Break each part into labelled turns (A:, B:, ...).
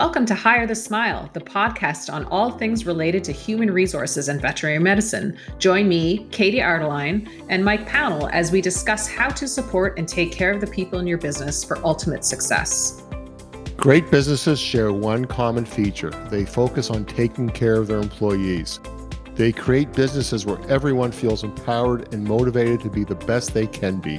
A: Welcome to Hire the Smile, the podcast on all things related to human resources and veterinary medicine. Join me, Katie Ardeline, and Mike Pownall as we discuss how to support and take care of the people in your business for ultimate success.
B: Great businesses share one common feature they focus on taking care of their employees. They create businesses where everyone feels empowered and motivated to be the best they can be.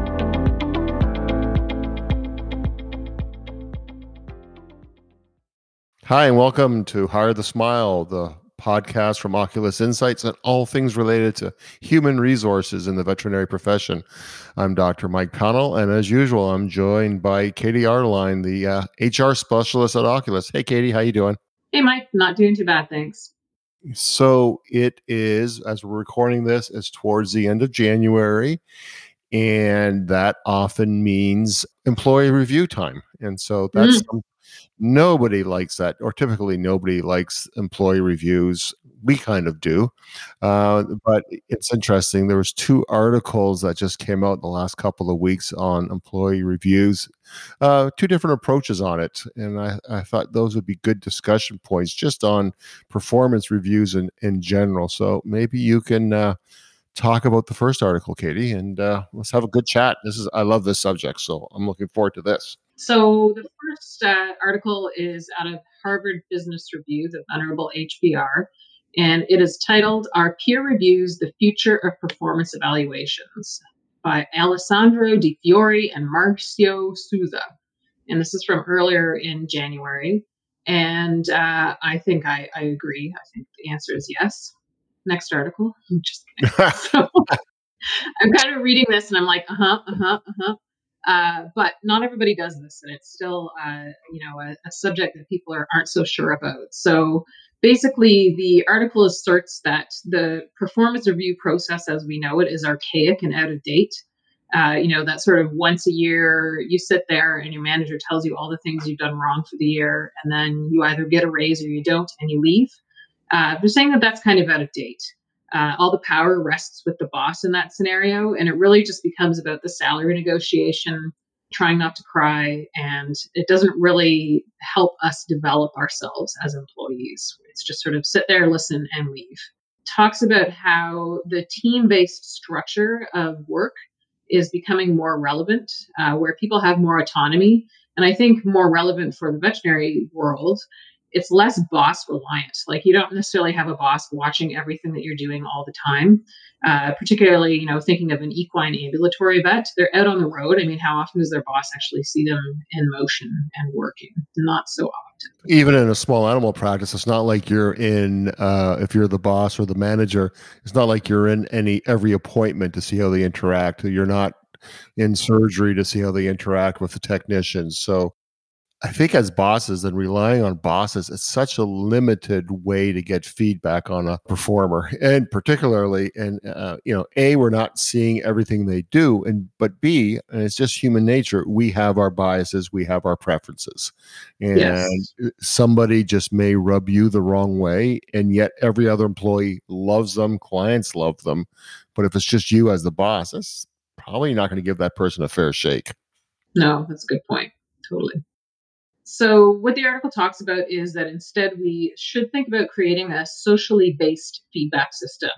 B: Hi, and welcome to Hire the Smile, the podcast from Oculus Insights and all things related to human resources in the veterinary profession. I'm Dr. Mike Pownall, and as usual, I'm joined by Katie Ardeline, the uh, HR specialist at Oculus. Hey, Katie, how you doing?
C: Hey, Mike. Not doing too bad, thanks.
B: So it is, as we're recording this, is towards the end of January, and that often means employee review time. And so that's mm. Nobody likes that, or typically nobody likes employee reviews. We kind of do, uh, but it's interesting. There was two articles that just came out in the last couple of weeks on employee reviews, uh, two different approaches on it, and I, I thought those would be good discussion points just on performance reviews in in general. So maybe you can. Uh, talk about the first article, Katie, and uh, let's have a good chat. This is I love this subject, so I'm looking forward to this.
C: So the first uh, article is out of Harvard Business Review, the venerable HBR, and it is titled "Are Peer Reviews: The Future of Performance Evaluations" by Alessandro Di Fiore and Marcio Souza. And this is from earlier in January. And uh, I think I, I agree. I think the answer is yes. Next article. I'm just kidding. so, I'm kind of reading this and I'm like, uh huh, uh huh, uh huh. Uh, but not everybody does this, and it's still, uh, you know, a, a, subject that people are, aren't so sure about. So basically, the article asserts that the performance review process, as we know it, is archaic and out of date. Uh, you know, that sort of once a year you sit there and your manager tells you all the things you've done wrong for the year, and then you either get a raise or you don't, and you leave. Uh, they're saying that that's kind of out of date. Uh, all the power rests with the boss in that scenario. And it really just becomes about the salary negotiation, trying not to cry. And it doesn't really help us develop ourselves as employees. It's just sort of sit there, listen, and leave. Talks about how the team based structure of work is becoming more relevant, uh, where people have more autonomy. And I think more relevant for the veterinary world it's less boss reliant. Like you don't necessarily have a boss watching everything that you're doing all the time. Uh, particularly, you know, thinking of an equine ambulatory vet, they're out on the road. I mean, how often does their boss actually see them in motion and working? Not so often.
B: Even in a small animal practice, it's not like you're in. Uh, if you're the boss or the manager, it's not like you're in any every appointment to see how they interact. You're not in surgery to see how they interact with the technicians. So I think as bosses and relying on bosses is such a limited way to get feedback on a performer, and particularly, and uh, you know, a we're not seeing everything they do, and but b, and it's just human nature. We have our biases, we have our preferences, and yes. somebody just may rub you the wrong way, and yet every other employee loves them, clients love them, but if it's just you as the boss, that's probably not going to give that person a fair shake.
C: No, that's a good point. Totally. So, what the article talks about is that instead we should think about creating a socially based feedback system,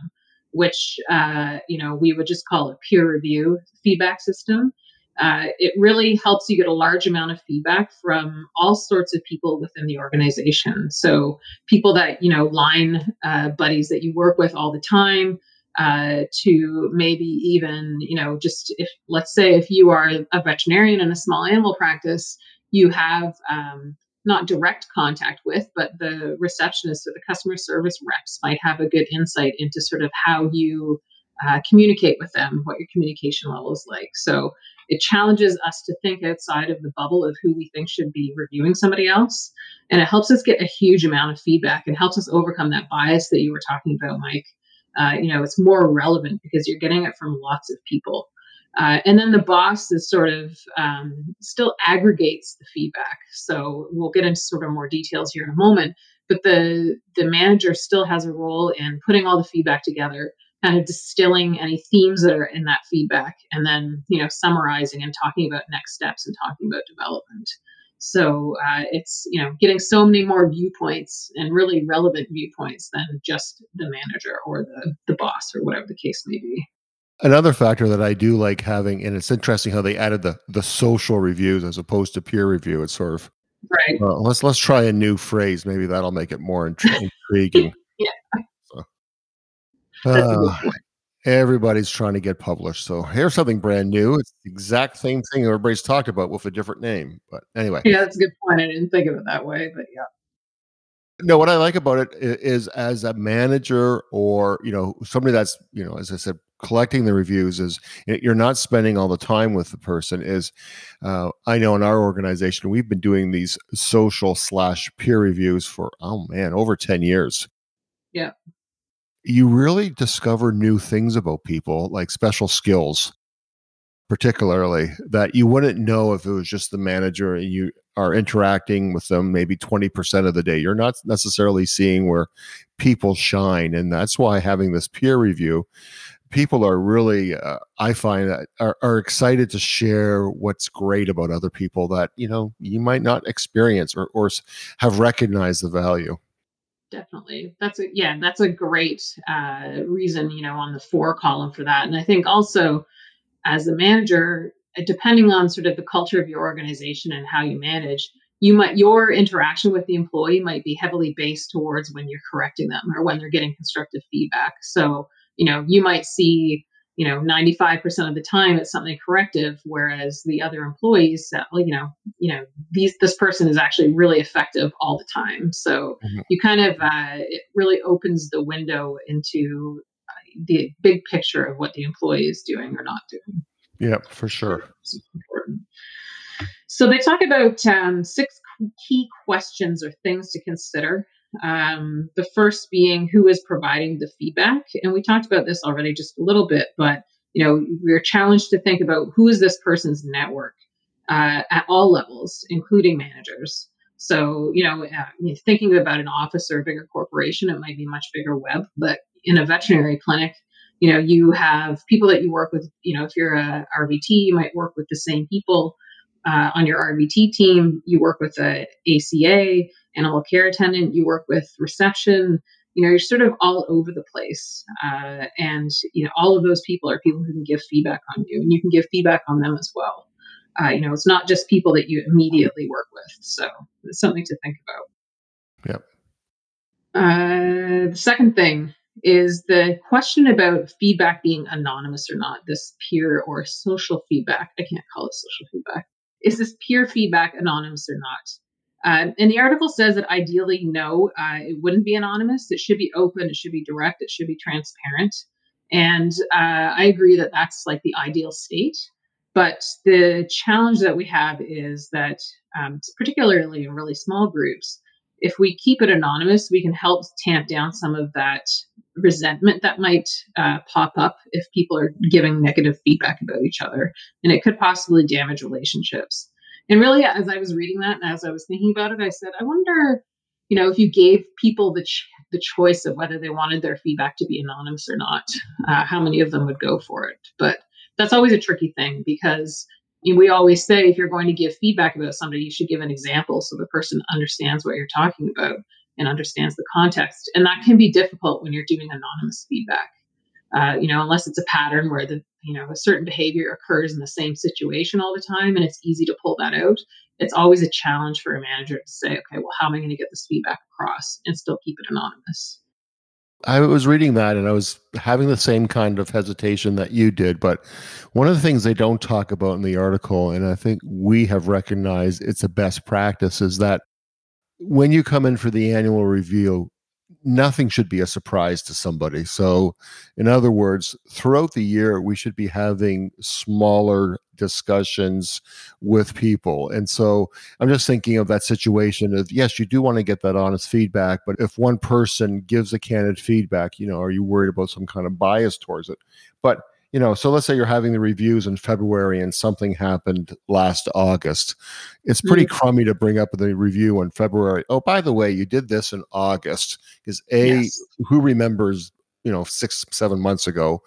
C: which uh, you know we would just call a peer review feedback system. Uh, it really helps you get a large amount of feedback from all sorts of people within the organization. So, people that you know, line uh, buddies that you work with all the time. Uh, to maybe even you know just if let's say if you are a veterinarian in a small animal practice you have um, not direct contact with, but the receptionist or the customer service reps might have a good insight into sort of how you uh, communicate with them, what your communication level is like. So it challenges us to think outside of the bubble of who we think should be reviewing somebody else. And it helps us get a huge amount of feedback and helps us overcome that bias that you were talking about, Mike. Uh, you know, it's more relevant because you're getting it from lots of people. Uh, and then the boss is sort of um, still aggregates the feedback. So we'll get into sort of more details here in a moment. But the the manager still has a role in putting all the feedback together, kind of distilling any themes that are in that feedback, and then you know summarizing and talking about next steps and talking about development. So uh, it's you know getting so many more viewpoints and really relevant viewpoints than just the manager or the the boss or whatever the case may be.
B: Another factor that I do like having, and it's interesting how they added the the social reviews as opposed to peer review. It's sort of
C: right.
B: Uh, let's let's try a new phrase. Maybe that'll make it more intri- intriguing.
C: yeah.
B: So, uh, everybody's trying to get published. So here's something brand new. It's the exact same thing everybody's talked about with a different name. But anyway.
C: Yeah, that's a good point. I didn't think of it that way, but yeah.
B: No, what I like about it is as a manager or, you know, somebody that's, you know, as I said, collecting the reviews is you're not spending all the time with the person is uh, i know in our organization we've been doing these social slash peer reviews for oh man over 10 years.
C: Yeah.
B: You really discover new things about people like special skills particularly that you wouldn't know if it was just the manager and you are interacting with them maybe 20% of the day. You're not necessarily seeing where people shine and that's why having this peer review people are really uh, i find that are, are, excited to share what's great about other people that you know you might not experience or, or have recognized the value.
C: Definitely. That's a yeah that's a great uh, reason you know on the four column for that. And i think also as a manager uh, depending on sort of the culture of your organization and how you manage you might your interaction with the employee might be heavily based towards when you're correcting them or when they're getting constructive feedback. So you know you might see you know 95% of the time it's something corrective whereas the other employees say, well, you know you know these this person is actually really effective all the time. So mm-hmm. you kind of uh, it really opens the window into uh, the big picture of what the employee is doing or not doing.
B: Yeah for sure.
C: So they talk about um, six key questions or things to consider um, the first being who is providing the feedback. And we talked about this already just a little bit, but you know, we're challenged to think about who is this person's network uh, at all levels, including managers. So, you know, uh, thinking about an office or a bigger corporation, it might be much bigger web, but in a veterinary clinic, you know, you have people that you work with. You know, if you're a RVT, you might work with the same people uh, on your RVT team. You work with a ACA animal care attendant, you work with reception, you know, you're sort of all over the place. Uh, and, you know, all of those people are people who can give feedback on you and you can give feedback on them as well. Uh, you know, it's not just people that you immediately work with. So it's something to think
B: about. Yep.
C: Uh, the second thing is the question about feedback being anonymous or not, this peer or social feedback. I can't call it social feedback. Is this peer feedback anonymous or not? Um, and the article says that ideally, no, uh, it wouldn't be anonymous. It should be open. It should be direct. It should be transparent. And uh, I agree that that's like the ideal state. But the challenge that we have is that, um, particularly in really small groups, if we keep it anonymous, we can help tamp down some of that resentment that might uh, pop up if people are giving negative feedback about each other. And it could possibly damage relationships. And really, as I was reading that and as I was thinking about it, I said, I wonder, you know, if you gave people the ch- the choice of whether they wanted their feedback to be anonymous or not, uh, how many of them would go for it? But that's always a tricky thing because we always say if you're going to give feedback about somebody, you should give an example so the person understands what you're talking about and understands the context. And that can be difficult when you're doing anonymous feedback. Uh, you know, unless it's a pattern where the you know a certain behavior occurs in the same situation all the time, and it's easy to pull that out. It's always a challenge for a manager to say, okay, well, how am I going to get this feedback across and still keep it anonymous?
B: I was reading that and I was having the same kind of hesitation that you did. But one of the things they don't talk about in the article, and I think we have recognized it's a best practice, is that when you come in for the annual review, nothing should be a surprise to somebody. So, in other words, throughout the year, we should be having smaller discussions with people. And so, I'm just thinking of that situation of yes, you do want to get that honest feedback, but if one person gives a candid feedback, you know, are you worried about some kind of bias towards it? But you know, so let's say you're having the reviews in February and something happened last August. It's pretty mm-hmm. crummy to bring up the review in February. Oh, by the way, you did this in August. Because A, yes. who remembers, you know, six, seven months ago?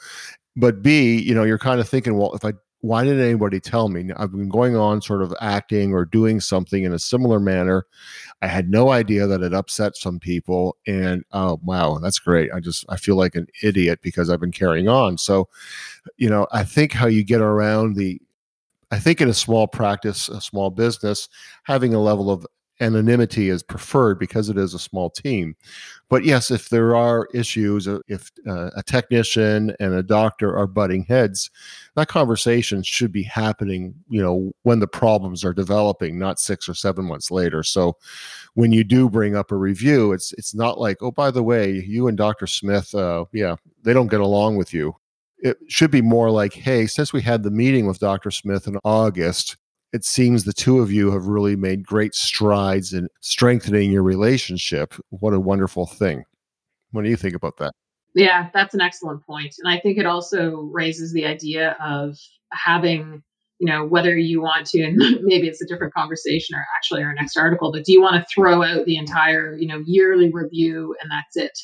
B: But B, you know, you're kind of thinking, well, if I why didn't anybody tell me? I've been going on sort of acting or doing something in a similar manner. I had no idea that it upset some people. And oh, wow, that's great. I just, I feel like an idiot because I've been carrying on. So, you know, I think how you get around the, I think in a small practice, a small business, having a level of anonymity is preferred because it is a small team. But yes, if there are issues, uh, if uh, a technician and a doctor are butting heads, that conversation should be happening, you know, when the problems are developing, not six or seven months later. So when you do bring up a review, it's it's not like, oh, by the way, you and Dr. Smith, uh, yeah, they don't get along with you. It should be more like, hey, since we had the meeting with Dr. Smith in August, it seems the two of you have really made great strides in strengthening your relationship. What a wonderful thing. What do you think about that?
C: Yeah, that's an excellent point. And I think it also raises the idea of having, you know, whether you want to, and maybe it's a different conversation or actually our next article, but do you want to throw out the entire, you know, yearly review and that's it,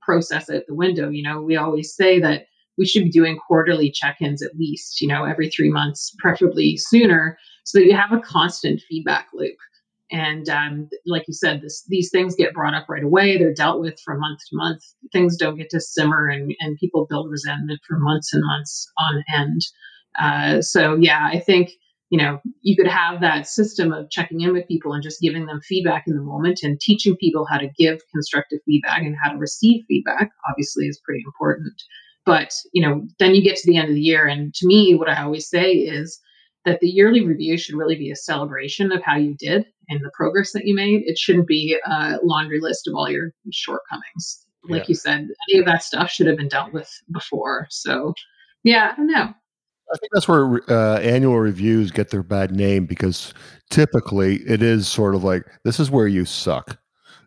C: process out the window? You know, we always say that we should be doing quarterly check ins at least, you know, every three months, preferably sooner so you have a constant feedback loop. And um, like you said, this, these things get brought up right away. They're dealt with from month to month. Things don't get to simmer, and, and people build resentment for months and months on end. Uh, so, yeah, I think you know you could have that system of checking in with people and just giving them feedback in the moment and teaching people how to give constructive feedback and how to receive feedback. Obviously, is pretty important. But you know, then you get to the end of the year, and to me, what I always say is that the yearly review should really be a celebration of how you did and the progress that you made. It shouldn't be a laundry list of all your shortcomings. Like yeah. you said, any of that stuff should have been dealt with before. So, yeah, I don't know.
B: I think that's where uh, annual reviews get their bad name because typically it is sort of like this is where you suck.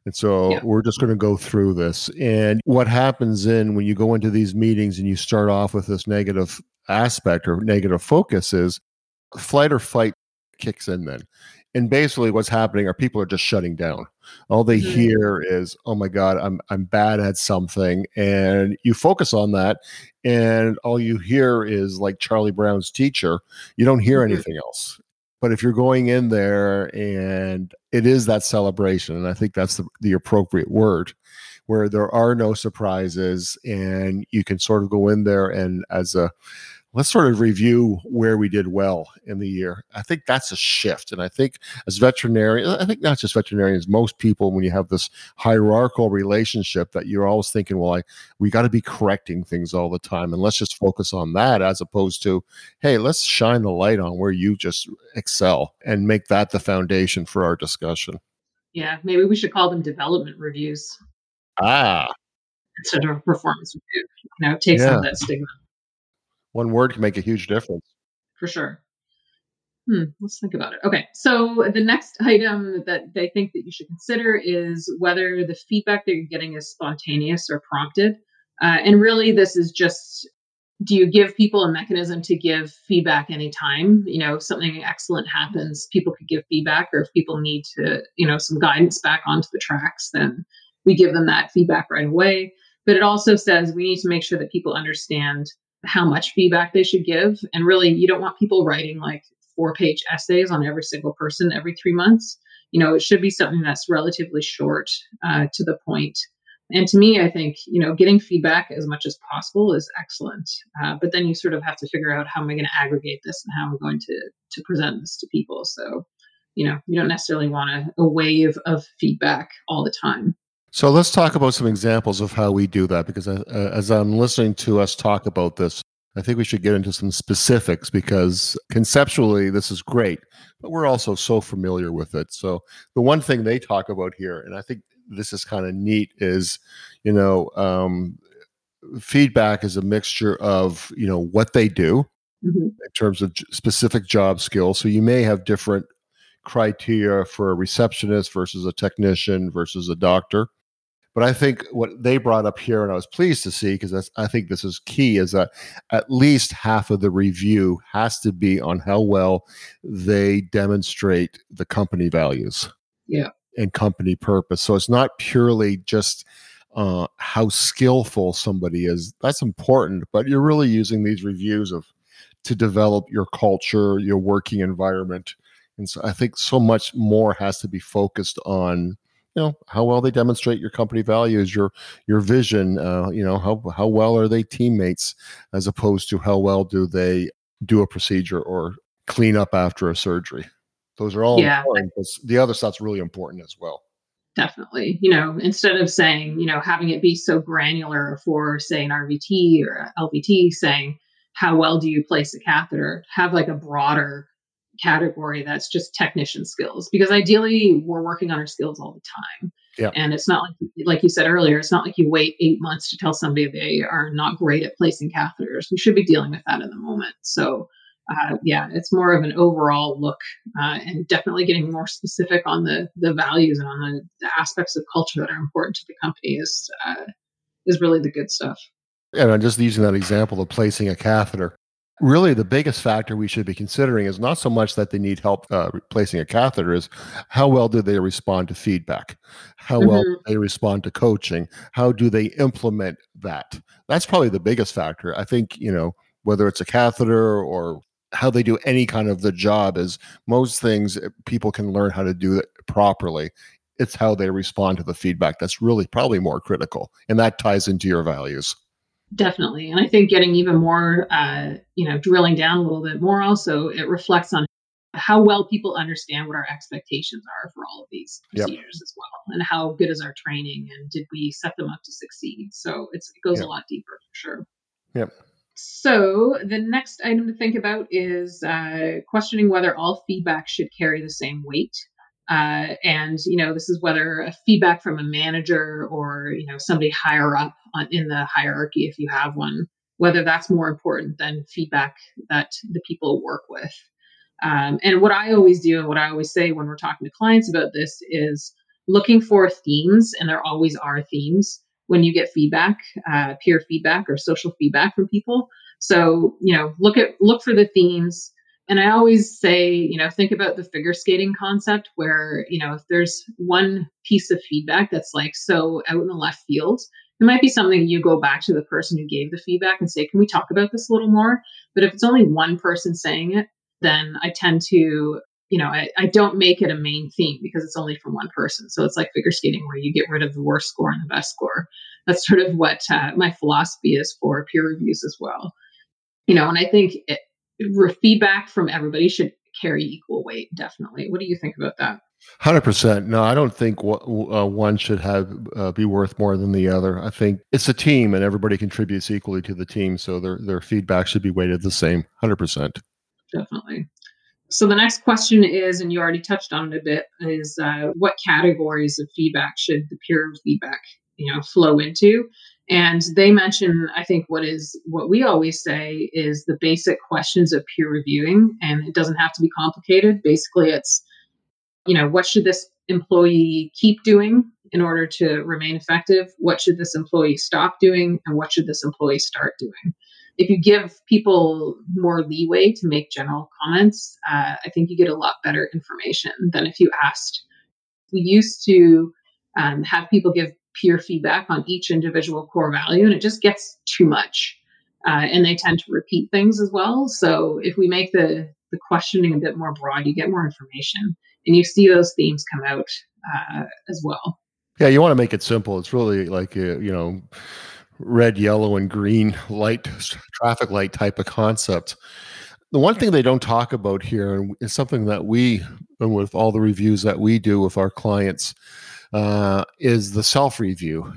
B: And so yeah. we're just going to go through this. And what happens in when you go into these meetings and you start off with this negative aspect or negative focus is flight or fight kicks in then. And basically what's happening are people are just shutting down. All they mm-hmm. hear is, "Oh my god, I'm I'm bad at something." And you focus on that and all you hear is like Charlie Brown's teacher. You don't hear mm-hmm. anything else. But if you're going in there and it is that celebration, and I think that's the, the appropriate word, where there are no surprises and you can sort of go in there and as a let's sort of review where we did well in the year. I think that's a shift. And I think as veterinarians, I think not just veterinarians, most people, when you have this hierarchical relationship that you're always thinking, well, I, we got to be correcting things all the time. And let's just focus on that as opposed to, hey, let's shine the light on where you just excel and make that the foundation for our discussion.
C: Yeah, maybe we should call them development reviews.
B: Ah.
C: Instead of performance review. You know, take yeah. some of that stigma
B: one word can make a huge difference.
C: For sure. Hmm, let's think about it. Okay, so the next item that they think that you should consider is whether the feedback that you're getting is spontaneous or prompted. Uh, and really, this is just do you give people a mechanism to give feedback anytime you know if something excellent happens people could give feedback or if people need to you know some guidance back onto the tracks then we give them that feedback right away but it also says we need to make sure that people understand how much feedback they should give. And really, you don't want people writing like four page essays on every single person every three months. You know, it should be something that's relatively short uh, to the point. And to me, I think, you know, getting feedback as much as possible is excellent. Uh, but then you sort of have to figure out how am I going to aggregate this and how I'm going to, to present this to people. So, you know, you don't necessarily want a, a wave of feedback all the time.
B: So let's talk about some examples of how we do that because uh, as I'm listening to us talk about this, I think we should get into some specifics because conceptually this is great, but we're also so familiar with it. So the one thing they talk about here, and I think this is kind of neat is, you know, um, feedback is a mixture of you know what they do mm-hmm. in terms of specific job skills. So you may have different criteria for a receptionist versus a technician versus a doctor. But I think what they brought up here, and I was pleased to see because I think this is key, is that at least half of the review has to be on how well they demonstrate the company values.
C: Yeah.
B: And company purpose. So it's not purely just uh, how skillful somebody is. That's important, but you're really using these reviews of to develop your culture, your working environment, and so I think so much more has to be focused on you know how well they demonstrate your company values your your vision uh, you know how how well are they teammates as opposed to how well do they do a procedure or clean up after a surgery. Those are all yeah. important but the other stuff's really important as well.
C: Definitely. You know instead of saying you know having it be so granular for say an rvt or lvt saying how well do you place a catheter? Have like a broader category that's just technician skills because ideally we're working on our skills all the time.
B: Yeah.
C: and it's not like like you said earlier it's not like you wait eight months to tell somebody they are not great at placing catheters. We should be dealing with that in the moment. So uh, yeah it's more of an overall look uh, and definitely getting more specific on the the values and on the, the aspects of culture that are important to the company is uh, is really the good stuff.
B: And i'm just using that example of placing a catheter really the biggest factor we should be considering is not so much that they need help uh, replacing a catheter is how well do they respond to feedback? How mm-hmm. well do they respond to coaching? How do they implement that? That's probably the biggest factor. I think you know whether it's a catheter or how they do any kind of the job is most things eh, people can learn how to do it properly. It's how they respond to the feedback that's really probably more critical and that ties into your values
C: Definitely. And I think getting even more, uh, you know, drilling down a little bit more also, it reflects on how well people understand what our expectations are for all of these procedures yep. as well and how good is our training and did we set them up to succeed so it's it goes yep. a lot deeper for sure
B: yep
C: so the next item to think about is uh, questioning whether all feedback should carry the same weight uh, and you know this is whether a feedback from a manager or you know somebody higher up on, in the hierarchy if you have one whether that's more important than feedback that the people work with. Um, and what i always do and what i always say when we're talking to clients about this is looking for themes and there always are themes when you get feedback uh, peer feedback or social feedback from people. So you know look at look for the themes. And I always say, you know, think about the figure skating concept where, you know, if there's one piece of feedback that's like so out in the left field, it might be something you go back to the person who gave the feedback and say, can we talk about this a little more? But if it's only one person saying it, then I tend to, you know, I, I don't make it a main theme because it's only from one person. So it's like figure skating where you get rid of the worst score and the best score. That's sort of what uh, my philosophy is for peer reviews as well. You know, and I think it, feedback from everybody should carry equal weight. Definitely. What do you think about that?
B: Hundred percent. No, I don't think uh, one should have uh, be worth more than the other. I think it's a team, and everybody contributes equally to the team, so their their feedback should be weighted the same. Hundred percent.
C: Definitely. So the next question is, and you already touched on it a bit, is uh, what categories of feedback should the peer feedback you know flow into? And they mention, I think, what is what we always say is the basic questions of peer reviewing, and it doesn't have to be complicated. Basically, it's, you know, what should this employee keep doing in order to remain effective? What should this employee stop doing? And what should this employee start doing? If you give people more leeway to make general comments, uh, I think you get a lot better information than if you asked. We used to um, have people give peer feedback on each individual core value, and it just gets too much. Uh, and they tend to repeat things as well. So if we make the the questioning a bit more broad, you get more information, and you see those themes come out uh, as well.
B: Yeah, you want to make it simple. It's really like a, you know, red, yellow, and green light traffic light type of concept. The one thing they don't talk about here is something that we, and with all the reviews that we do with our clients, uh, is the self review.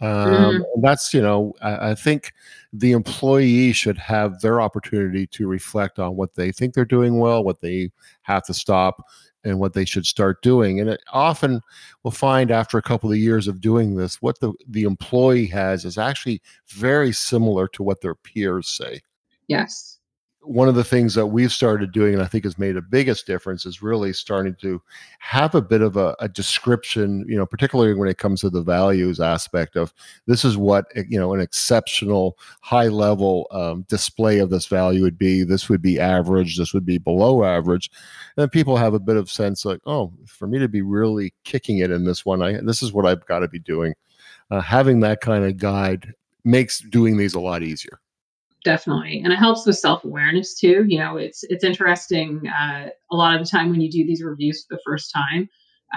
B: Um, mm. That's, you know, I, I, think the employee should have their opportunity to reflect on what they think they're doing well, what they have to stop, and what they should start doing. And it often we'll find after a couple of years of doing this, what the, the employee has is actually very similar to what their peers say.
C: Yes
B: one of the things that we've started doing and i think has made a biggest difference is really starting to have a bit of a, a, description you know particularly when it comes to the values aspect of this is what eh, you know an exceptional high level um, display of this value would be. This would be average. This would be below average. And people have a bit of sense like oh for me to be really kicking it in this one i this is what i've got to be doing. Uh, having that kind of guide makes doing these a lot easier
C: definitely. And it helps with self-awareness too you know it's it's interesting uh, a lot of the time when you do these reviews for the first time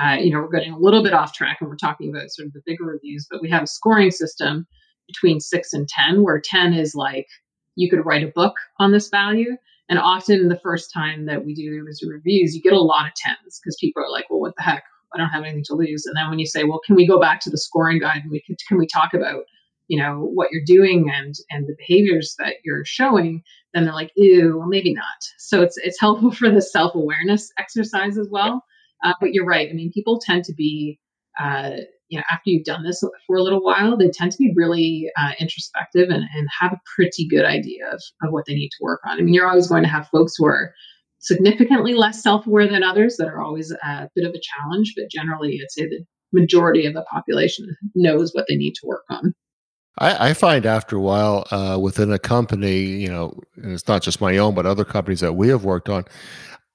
C: uh, you know we're getting a little bit off track and we're talking about sort of the bigger reviews but we have a scoring system between 6 and 10 where 10 is like you could write a book on this value. And often the first time that we do these reviews you get a lot of 10s because people are like well what the heck? I don't have anything to lose. And then when you say well can we go back to the scoring guide and we can, can we talk about you know what you're doing and and the behaviors that you're showing then they're like ew well maybe not. So it's it's helpful for the self-awareness exercise as well. Uh, but you're right. I mean people tend to be uh, you know after you've done this for a little while they tend to be really uh, introspective and, and have a pretty good idea of, of what they need to work on. I mean you're always going to have folks who are significantly less self-aware than others that are always a bit of a challenge but generally i'd say the majority of the population knows what they need to work on
B: I, I find after a while uh, within a company, you know, and it's not just my own, but other companies that we have worked on,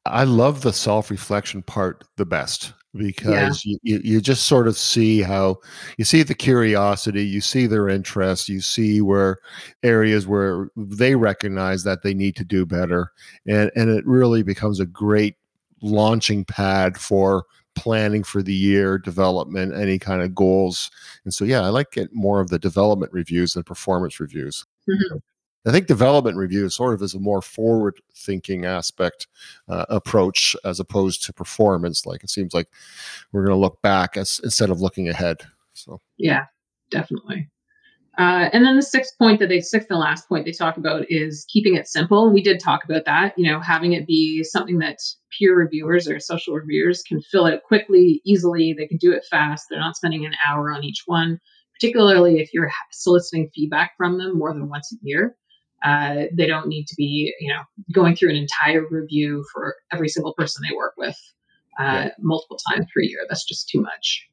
B: I love the self reflection part the best because yeah. you, you just sort of see how you see the curiosity, you see their interest, you see where areas where they recognize that they need to do better. And, and it really becomes a great launching pad for planning for the year, development, any kind of goals. And so, yeah, I like it more of the development reviews than performance reviews. Mm-hmm. I think development review sort of is a more forward thinking aspect uh, approach as opposed to performance. Like it seems like we're going to look back as, instead of looking ahead. So,
C: yeah, definitely. Uh, and then the sixth point that they sixth and last point they talk about is keeping it simple. And we did talk about that, you know, having it be something that peer reviewers or social reviewers can fill out quickly, easily. They can do it fast. They're not spending an hour on each one, particularly if you're soliciting feedback from them more than once a year. Uh, they don't need to be, you know, going through an entire review for every single person they work with uh, yeah. multiple times per year. That's just too much.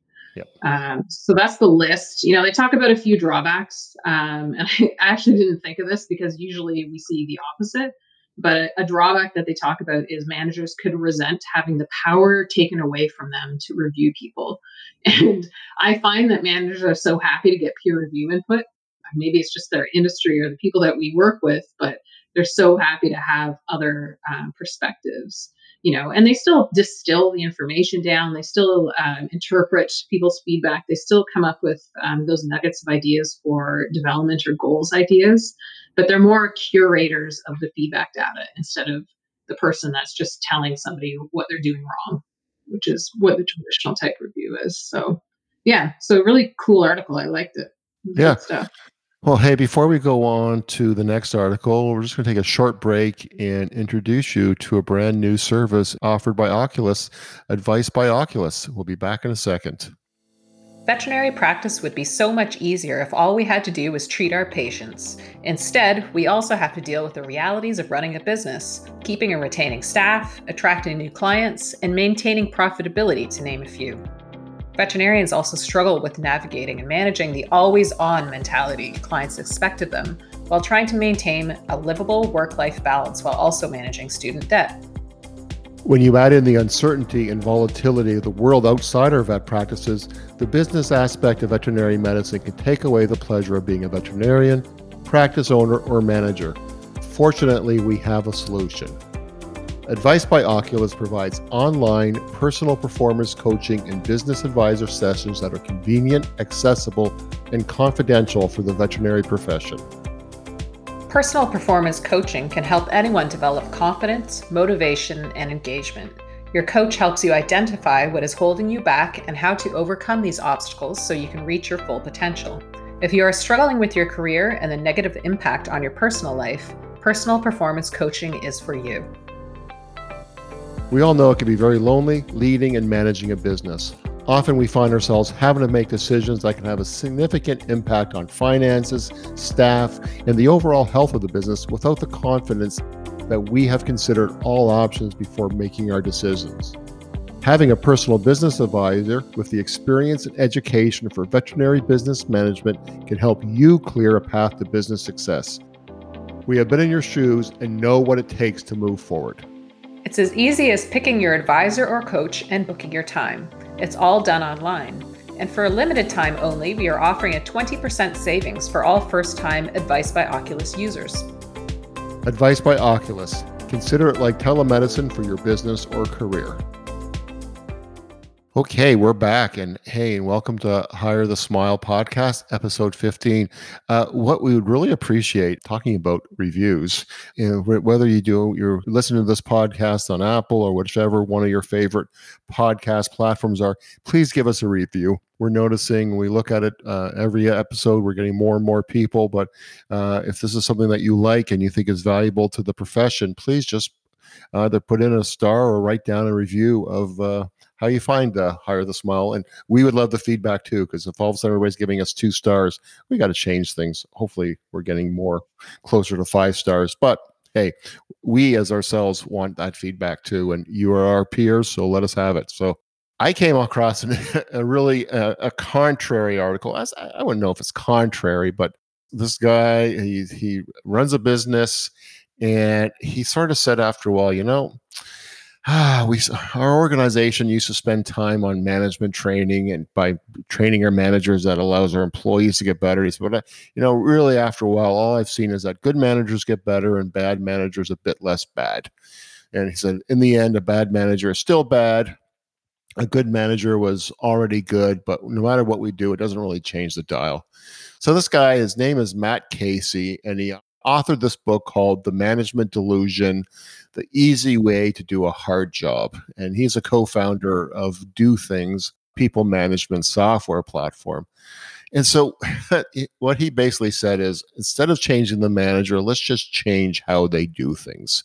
C: Um, so that's the list. You know, they talk about a few drawbacks, um, and I actually didn't think of this because usually we see the opposite. But a drawback that they talk about is managers could resent having the power taken away from them to review people. And I find that managers are so happy to get peer review input. Maybe it's just their industry or the people that we work with, but they're so happy to have other um, perspectives you know, and they still distill the information down. They still um, interpret people's feedback. They still come up with um, those nuggets of ideas for development or goals ideas, but they're more curators of the feedback data instead of the person that's just telling somebody what they're doing wrong, which is what the traditional type review is. So, yeah, so really cool article. I liked it.
B: Good yeah. Stuff. Well, hey, before we go on to the next article, we're just going to take a short break and introduce you to a brand new service offered by Oculus, Advice by Oculus. We'll be back in a second.
A: Veterinary practice would be so much easier if all we had to do was treat our patients. Instead, we also have to deal with the realities of running a business, keeping and retaining staff, attracting new clients, and maintaining profitability, to name a few. Veterinarians also struggle with navigating and managing the always on mentality clients expect of them while trying to maintain a livable work life balance while also managing student debt.
B: When you add in the uncertainty and volatility of the world outside our vet practices, the business aspect of veterinary medicine can take away the pleasure of being a veterinarian, practice owner, or manager. Fortunately, we have a solution. Advice by Oculus provides online personal performance coaching and business advisor sessions that are convenient, accessible, and confidential for the veterinary profession.
A: Personal performance coaching can help anyone develop confidence, motivation, and engagement. Your coach helps you identify what is holding you back and how to overcome these obstacles so you can reach your full potential. If you are struggling with your career and the negative impact on your personal life, personal performance coaching is for you.
B: We all know it can be very lonely leading and managing a business. Often we find ourselves having to make decisions that can have a significant impact on finances, staff, and the overall health of the business without the confidence that we have considered all options before making our decisions. Having a personal business advisor with the experience and education for veterinary business management can help you clear a path to business success. We have been in your shoes and know what it takes to move forward.
A: It's as easy as picking your advisor or coach and booking your time. It's all done online. And for a limited time only, we are offering a 20% savings for all first time Advice by Oculus users.
B: Advice by Oculus. Consider it like telemedicine for your business or career. Okay, we're back, and hey, and welcome to Hire the Smile podcast, episode 15. Uh, what we would really appreciate talking about reviews, you know, whether you do you're listening to this podcast on Apple or whichever one of your favorite podcast platforms are, please give us a review. We're noticing we look at it uh, every episode, we're getting more and more people. But uh, if this is something that you like and you think is valuable to the profession, please just either put in a star or write down a review of uh, how you find uh, Hire the Smile. And we would love the feedback too, because if all of a sudden everybody's giving us two stars, we got to change things. Hopefully, we're getting more closer to five stars. But hey, we as ourselves want that feedback too. And you are our peers, so let us have it. So I came across an, a really uh, a contrary article. As I wouldn't know if it's contrary, but this guy he he runs a business, and he sort of said after a while, you know, ah, we our organization used to spend time on management training and by training our managers that allows our employees to get better. He said, but uh, you know, really after a while, all I've seen is that good managers get better and bad managers a bit less bad. And he said, in the end, a bad manager is still bad. A good manager was already good, but no matter what we do, it doesn't really change the dial. So this guy, his name is Matt Casey, and he authored this book called The Management Delusion The Easy Way to Do a Hard Job. And he's a co founder of Do Things, people management software platform. And so, what he basically said is instead of changing the manager, let's just change how they do things.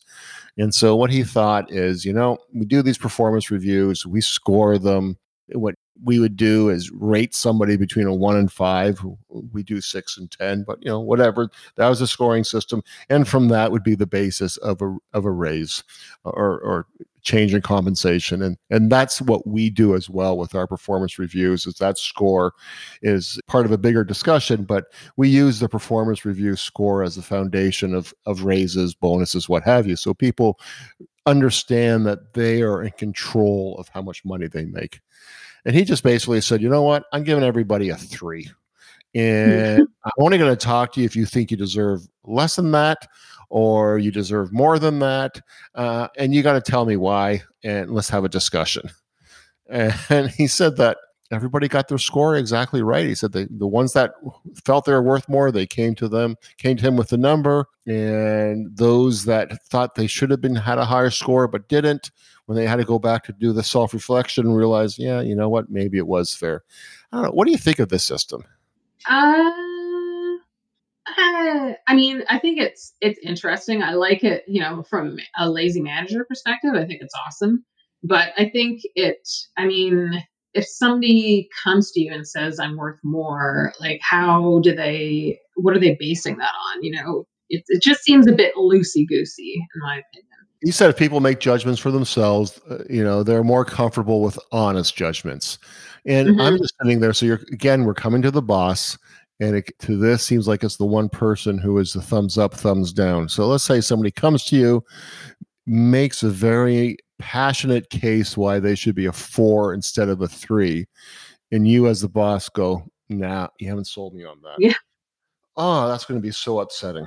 B: And so, what he thought is, you know, we do these performance reviews, we score them. What we would do is rate somebody between a one and five. We do six and ten, but you know, whatever. That was a scoring system, and from that would be the basis of a of a raise or or change in compensation, and and that's what we do as well with our performance reviews. Is that score is part of a bigger discussion, but we use the performance review score as the foundation of of raises, bonuses, what have you. So people understand that they are in control of how much money they make. And he just basically said, you know what? I'm giving everybody a three. And I'm only going to talk to you if you think you deserve less than that or you deserve more than that. Uh, and you got to tell me why. And let's have a discussion. And he said that everybody got their score exactly right. He said the, the ones that felt they were worth more, they came to them, came to him with the number. And those that thought they should have been had a higher score but didn't, when they had to go back to do the self reflection and realize, yeah, you know what, maybe it was fair. I don't know. What do you think of this system?
C: Uh, I mean, I think it's it's interesting. I like it, you know, from a lazy manager perspective. I think it's awesome. But I think it. I mean, if somebody comes to you and says, "I'm worth more," like, how do they? What are they basing that on? You know, it, it just seems a bit loosey goosey, in my opinion
B: you said if people make judgments for themselves, uh, you know, they're more comfortable with honest judgments. And mm-hmm. I'm just sitting there. So you're again, we're coming to the boss, and it, to this seems like it's the one person who is the thumbs up, thumbs down. So let's say somebody comes to you, makes a very passionate case why they should be a four instead of a three, and you as the boss go, "Nah, you haven't sold me on that."
C: Yeah.
B: Oh, that's going to be so upsetting.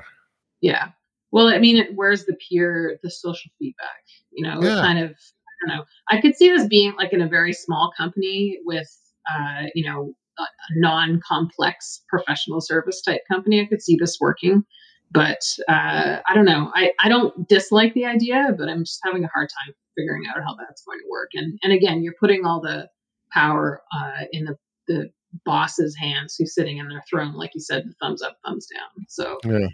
C: Yeah. Well, I mean, where's the peer, the social feedback? You know, yeah. kind of, I don't know. I could see this being like in a very small company with, uh, you know, a, non-complex professional service type company. I could see this working, but uh, I don't know. I, I don't dislike the idea, but I'm just having a hard time figuring out how that's going to work. And and again, you're putting all the power uh, in the the boss's hands who's sitting in their throne, like you said, the thumbs up, thumbs down. So yeah.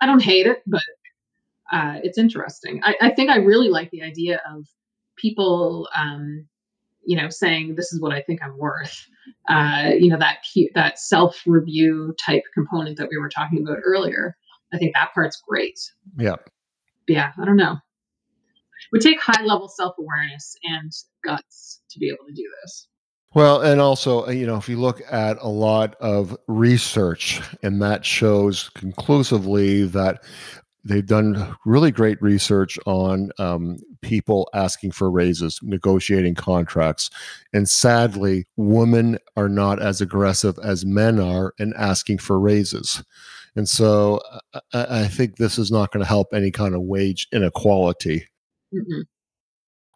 C: I don't hate it, but uh, it's interesting. I, I, think I really like the idea of people, um, you know, saying this is what I think I'm worth. Uh, you know that that self review type component that we were talking about earlier. I think that part's great.
B: Yeah.
C: Yeah. I don't know. We take high level self awareness and guts to be able to do this.
B: Well, and also, uh, you know, if you look at a lot of research, and that shows conclusively that they've done really great research on um, people asking for raises, negotiating contracts. And sadly, women are not as aggressive as men are in asking for raises. And so uh, I, I think this is not going to help any kind of wage inequality. Mm-hmm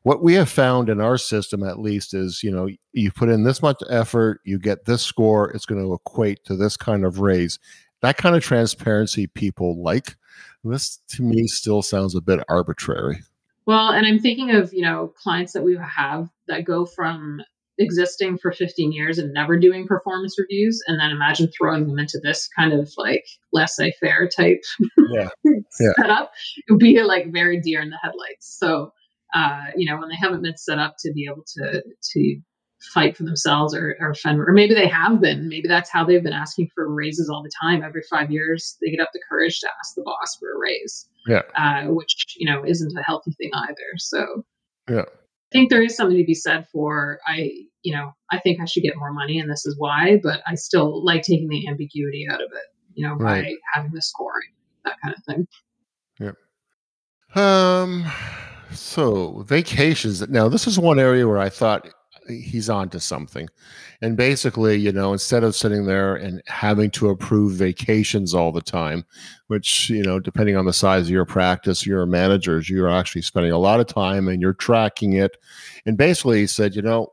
B: what we have found in our system at least is you know you put in this much effort you get this score it's going to equate to this kind of raise that kind of transparency people like this to me still sounds a bit arbitrary
C: well and i'm thinking of you know clients that we have that go from existing for 15 years and never doing performance reviews and then imagine throwing them into this kind of like laissez-faire type yeah. yeah. setup it would be like very deer in the headlights so uh, you know, when they haven't been set up to be able to to fight for themselves or, or fend, or maybe they have been. Maybe that's how they've been asking for raises all the time. Every five years, they get up the courage to ask the boss for a raise.
B: Yeah,
C: uh, which you know isn't a healthy thing either. So
B: yeah,
C: I think there is something to be said for I. You know, I think I should get more money, and this is why. But I still like taking the ambiguity out of it. You know, right. by having the scoring, that kind of thing.
B: Yep. Um so vacations. Now, this is one area where I thought he's on to something. And basically, you know, instead of sitting there and having to approve vacations all the time, which, you know, depending on the size of your practice, your managers, you're actually spending a lot of time and you're tracking it. And basically he said, you know,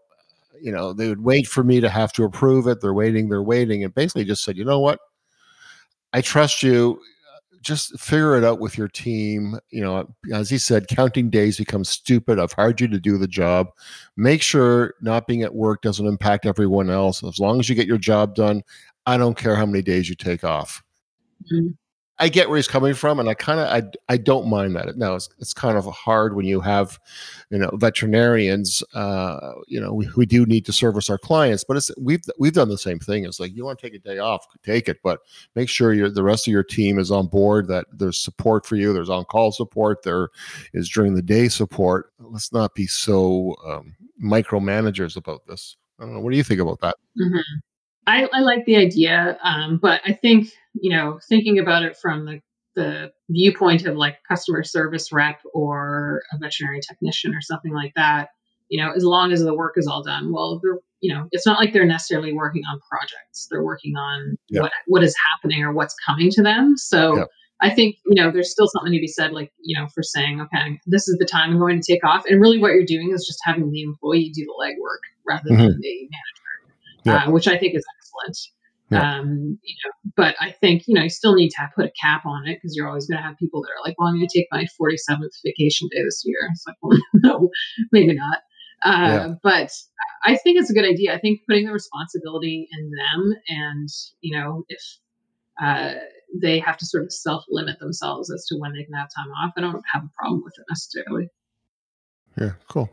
B: you know, they would wait for me to have to approve it. They're waiting, they're waiting, and basically just said, you know what? I trust you just figure it out with your team. You know, as he said, counting days becomes stupid. I've hired you to do the job. Make sure not being at work doesn't impact everyone else. As long as you get your job done, I don't care how many days you take off. Mm-hmm. I get where he's coming from, and I kind of I I don't mind that. Now it's it's kind of hard when you have, you know, veterinarians. Uh, you know, we, we do need to service our clients, but it's we've we've done the same thing. It's like you want to take a day off, take it, but make sure you the rest of your team is on board. That there's support for you. There's on call support. There is during the day support. Let's not be so um, micromanagers about this. I don't know. What do you think about that?
C: Mm-hmm. I, I like the idea, um, but I think you know thinking about it from the the viewpoint of like customer service rep or a veterinary technician or something like that, you know, as long as the work is all done, well, they're you know, it's not like they're necessarily working on projects. They're working on yeah. what what is happening or what's coming to them. So yeah. I think, you know, there's still something to be said, like, you know, for saying, okay, this is the time I'm going to take off. And really what you're doing is just having the employee do the legwork rather mm-hmm. than the manager, yeah. uh, which I think is excellent. Yeah. Um, you know, but I think you know you still need to put a cap on it because you're always going to have people that are like, "Well, I'm going to take my 47th vacation day this year." It's like, well, no, maybe not. Uh, yeah. But I think it's a good idea. I think putting the responsibility in them, and you know, if uh, they have to sort of self limit themselves as to when they can have time off, I don't have a problem with it necessarily.
B: Yeah, cool.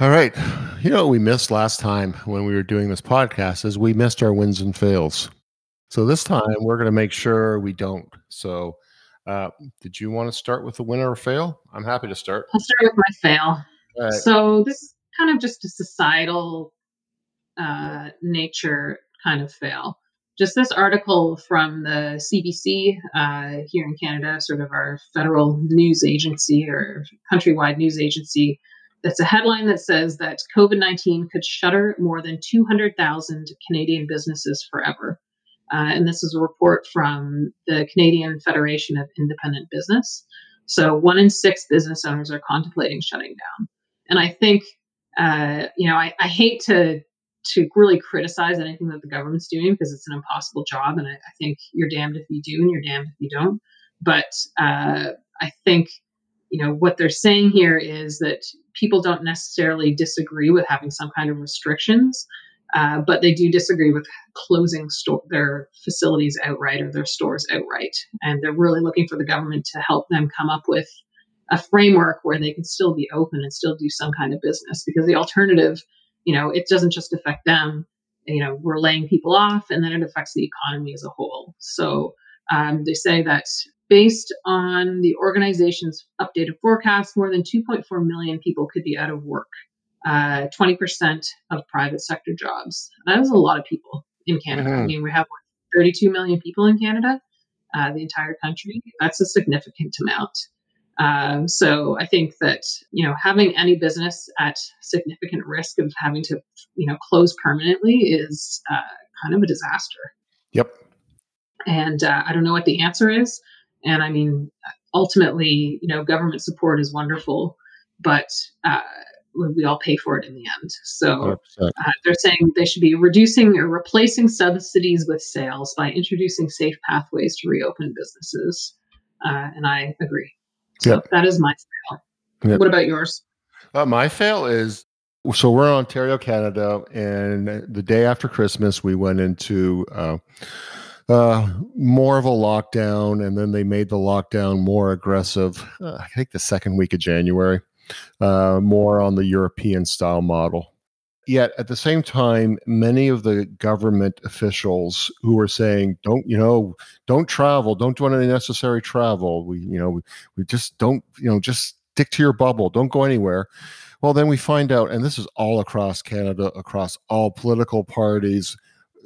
B: All right. You know what we missed last time when we were doing this podcast is we missed our wins and fails. So this time we're going to make sure we don't. So, uh, did you want to start with a winner or fail? I'm happy to start.
C: I'll start with my fail. Right. So this is kind of just a societal uh, nature kind of fail. Just this article from the CBC uh, here in Canada, sort of our federal news agency or countrywide news agency, it's a headline that says that COVID 19 could shutter more than 200,000 Canadian businesses forever. Uh, and this is a report from the Canadian Federation of Independent Business. So, one in six business owners are contemplating shutting down. And I think, uh, you know, I, I, hate to to really criticize anything that the government's doing because it's an impossible job. And I, I, think you're damned if you do and you're damned if you don't. But uh, I think you know what they're saying here is that people don't necessarily disagree with having some kind of restrictions uh, but they do disagree with closing store, their facilities outright or their stores outright and they're really looking for the government to help them come up with a framework where they can still be open and still do some kind of business because the alternative, you know, it doesn't just affect them. You know, we're laying people off and then it affects the economy as a whole. So um, they say that based on the organization's updated forecast, more than 2.4 million people could be out of work, uh, 20% of private sector jobs. That is a lot of people in Canada. Mm-hmm. I mean, we have what, 32 million people in Canada, uh, the entire country. That's a significant amount. Um, so I think that you know having any business at significant risk of having to you know close permanently is uh, kind of a disaster.
B: Yep.
C: And uh, I don't know what the answer is. And I mean, ultimately, you know, government support is wonderful, but uh, we all pay for it in the end. So uh, they're saying they should be reducing or replacing subsidies with sales by introducing safe pathways to reopen businesses. Uh, and I agree. So yep. that is my fail. Yep. What about yours?
B: Uh, my fail is so we're in Ontario, Canada, and the day after Christmas, we went into uh, more of a lockdown, and then they made the lockdown more aggressive. Uh, I think the second week of January, uh, more on the European style model. Yet at the same time, many of the government officials who were saying, "Don't you know? Don't travel. Don't do any necessary travel. We you know we, we just don't you know just stick to your bubble. Don't go anywhere." Well, then we find out, and this is all across Canada, across all political parties,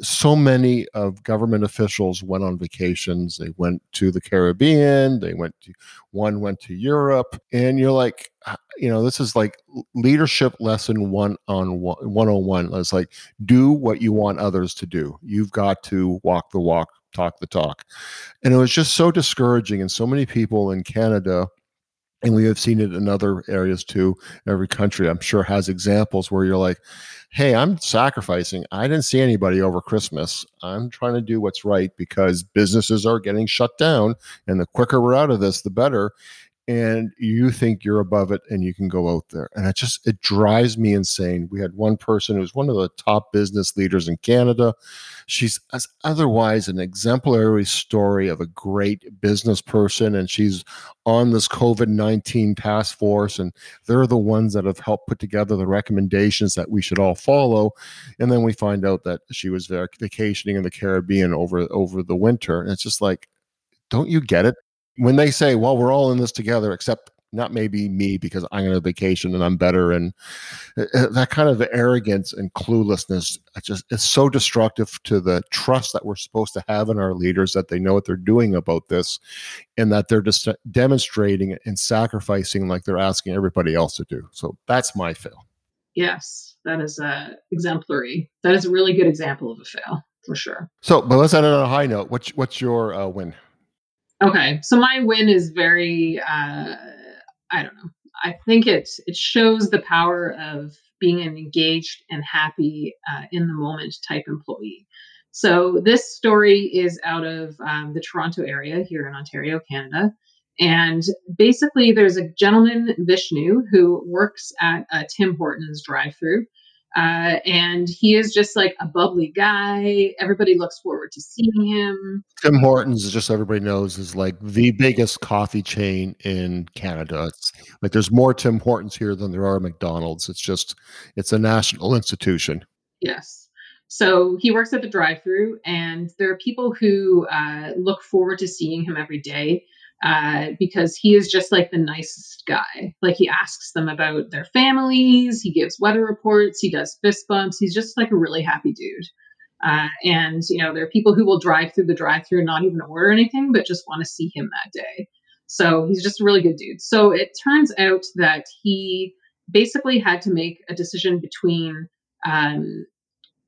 B: so many of government officials went on vacations. They went to the Caribbean. They went to one went to Europe, and you're like, uh, you know, this is like leadership lesson one on one, 101. It's like do what you want others to do. You've got to walk the walk, talk the talk, and it was just so discouraging. And so many people in Canada and we have seen it in other areas too. Every country i'm sure has examples where you're like hey i'm sacrificing. I didn't see anybody over christmas. I'm trying to do what's right because businesses are getting shut down and the quicker we're out of this the better and you think you're above it and you can go out there. And it just it drives me insane. We had one person who's one of the top business leaders in canada. She's as otherwise an exemplary story of a great business person and she's on this covid-19 task force and they're the ones that have helped put together the recommendations that we should all follow. And then we find out that she was vacationing in the caribbean over over the winter. And it's just like don't you get it when they say, "Well, we're all in this together," except not maybe me because I'm on a vacation and I'm better, and uh, uh, that kind of arrogance and cluelessness just is so destructive to the trust that we're supposed to have in our leaders that they know what they're doing about this, and that they're just demonstrating and sacrificing like they're asking everybody else to do. So that's my fail.
C: Yes, that is uh, exemplary. That is a really good example of a fail for sure.
B: So, but let's end it on a high note. What's what's your uh, win?
C: Okay, so my win is very uh, I don't know. I think it it shows the power of being an engaged and happy uh, in the moment type employee. So this story is out of um, the Toronto area here in Ontario, Canada. And basically, there's a gentleman, Vishnu, who works at a Tim Hortons drive through. Uh, and he is just like a bubbly guy. Everybody looks forward to seeing him.
B: Tim Hortons, just so everybody knows, is like the biggest coffee chain in Canada. It's like there's more Tim Hortons here than there are McDonald's. It's just it's a national institution.
C: Yes. So he works at the drive-through, and there are people who uh, look forward to seeing him every day uh, because he is just like the nicest guy. Like he asks them about their families, he gives weather reports, he does fist bumps. He's just like a really happy dude. Uh, and you know, there are people who will drive through the drive-through and not even order anything, but just want to see him that day. So he's just a really good dude. So it turns out that he basically had to make a decision between um,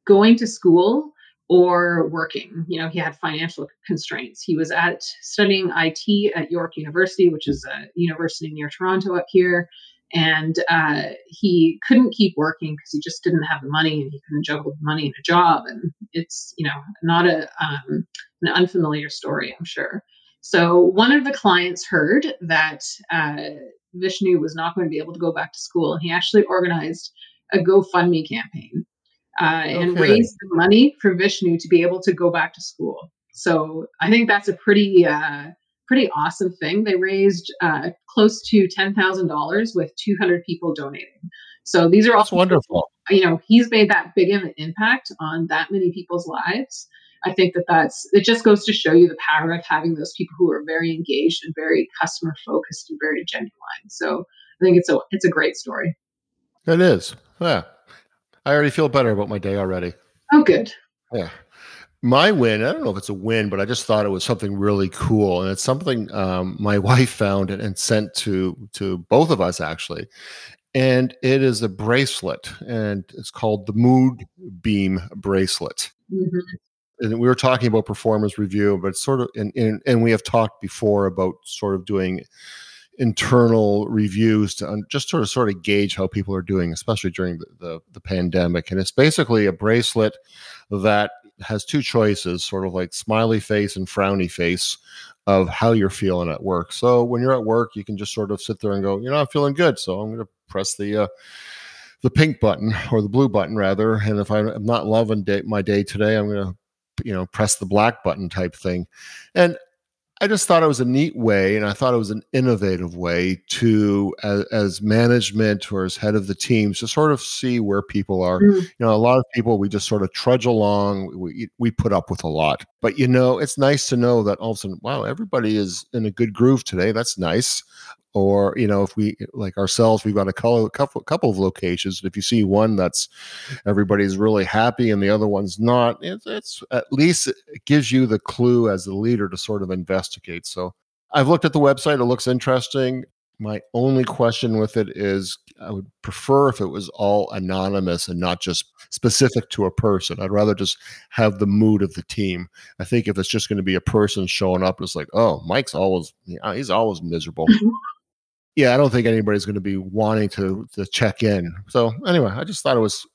C: going to school or working. You know, he had financial constraints. He was at studying IT at York University, which is a university near Toronto up here. And uh, he couldn't keep working because he just didn't have the money and he couldn't juggle the money and a job. And it's, you know, not a, um, an unfamiliar story, I'm sure. So one of the clients heard that uh, Vishnu was not going to be able to go back to school. And he actually organized a GoFundMe campaign uh, and okay. raise the money for Vishnu to be able to go back to school. So I think that's a pretty uh, pretty awesome thing. They raised uh, close to ten thousand dollars with two hundred people donating. So these are
B: all wonderful.
C: You know, he's made that big of an impact on that many people's lives. I think that that's it. Just goes to show you the power of having those people who are very engaged and very customer focused and very genuine. So I think it's a it's a great story.
B: It is. Yeah, I already feel better about my day already.
C: Oh, good.
B: Yeah my win i don't know if it's a win but i just thought it was something really cool and it's something um, my wife found and sent to to both of us actually and it is a bracelet and it's called the mood beam bracelet mm-hmm. and we were talking about performance review but sort of and, and and we have talked before about sort of doing internal reviews to just sort of sort of gauge how people are doing especially during the, the, the pandemic and it's basically a bracelet that has two choices, sort of like smiley face and frowny face of how you're feeling at work. So when you're at work, you can just sort of sit there and go, you know, I'm feeling good, so I'm going to press the uh, the pink button or the blue button rather. And if I'm not loving day, my day today, I'm going to you know press the black button type thing. And I just thought it was a neat way, and I thought it was an innovative way to, as, as, management or as head of the teams, to sort of see where people are. Mm. You know, a lot of people we just sort of trudge along. We we put up with a lot, but you know, it's nice to know that all of a sudden, wow, everybody is in a good groove today. That's nice or you know if we like ourselves we've got a couple, couple of locations if you see one that's everybody's really happy and the other one's not it's, it's at least it gives you the clue as the leader to sort of investigate so i've looked at the website it looks interesting my only question with it is I would prefer if it was all anonymous and not just specific to a person. I'd rather just have the mood of the team. I think if it's just going to be a person showing up, it's like, oh, Mike's always, he's always miserable. Mm-hmm. Yeah, I don't think anybody's going to be wanting to to check in. So anyway, I just thought it was.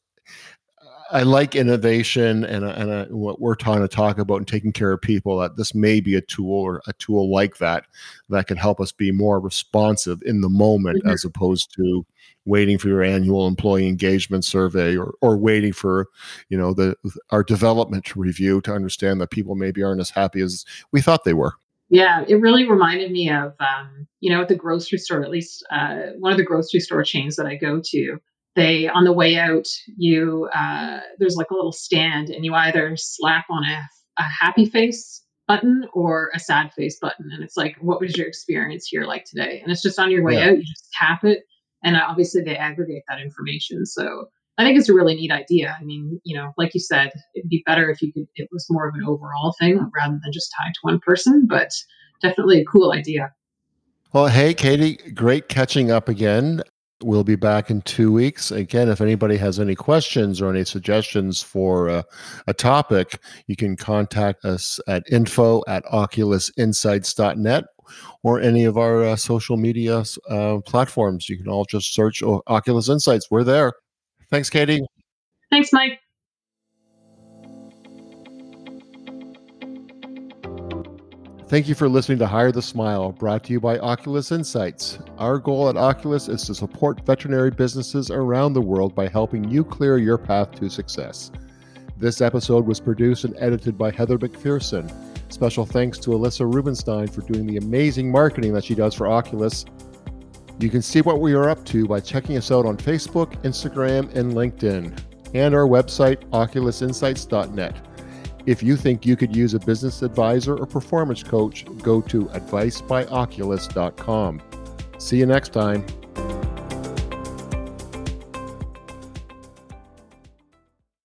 B: I like innovation and and what we're trying to talk about and taking care of people. That this may be a tool or a tool like that that can help us be more responsive in the moment mm-hmm. as opposed to waiting for your annual employee engagement survey or or waiting for you know the our development review to understand that people maybe aren't as happy as we thought they were.
C: Yeah, it really reminded me of, um, you know, at the grocery store, at least uh, one of the grocery store chains that I go to. They, on the way out, you, uh, there's like a little stand, and you either slap on a, a happy face button or a sad face button. And it's like, what was your experience here like today? And it's just on your way yeah. out, you just tap it. And obviously, they aggregate that information. So I think it's a really neat idea. I mean, you know, like you said, it'd be better if you could, it was more of an overall thing rather than just tied to one person, but definitely a cool idea.
B: Well, hey, Katie, great catching up again. We'll be back in two weeks. Again, if anybody has any questions or any suggestions for uh, a topic, you can contact us at info at oculusinsights.net or any of our uh, social media uh, platforms. You can all just search Oculus Insights. We're there. Thanks, Katie.
C: Thanks, Mike.
B: Thank you for listening to Hire the Smile, brought to you by Oculus Insights. Our goal at Oculus is to support veterinary businesses around the world by helping you clear your path to success. This episode was produced and edited by Heather McPherson. Special thanks to Alyssa Rubenstein for doing the amazing marketing that she does for Oculus you can see what we are up to by checking us out on Facebook, Instagram, and LinkedIn, and our website, oculusinsights.net. If you think you could use a business advisor or performance coach, go to advicebyoculus.com. See you next time.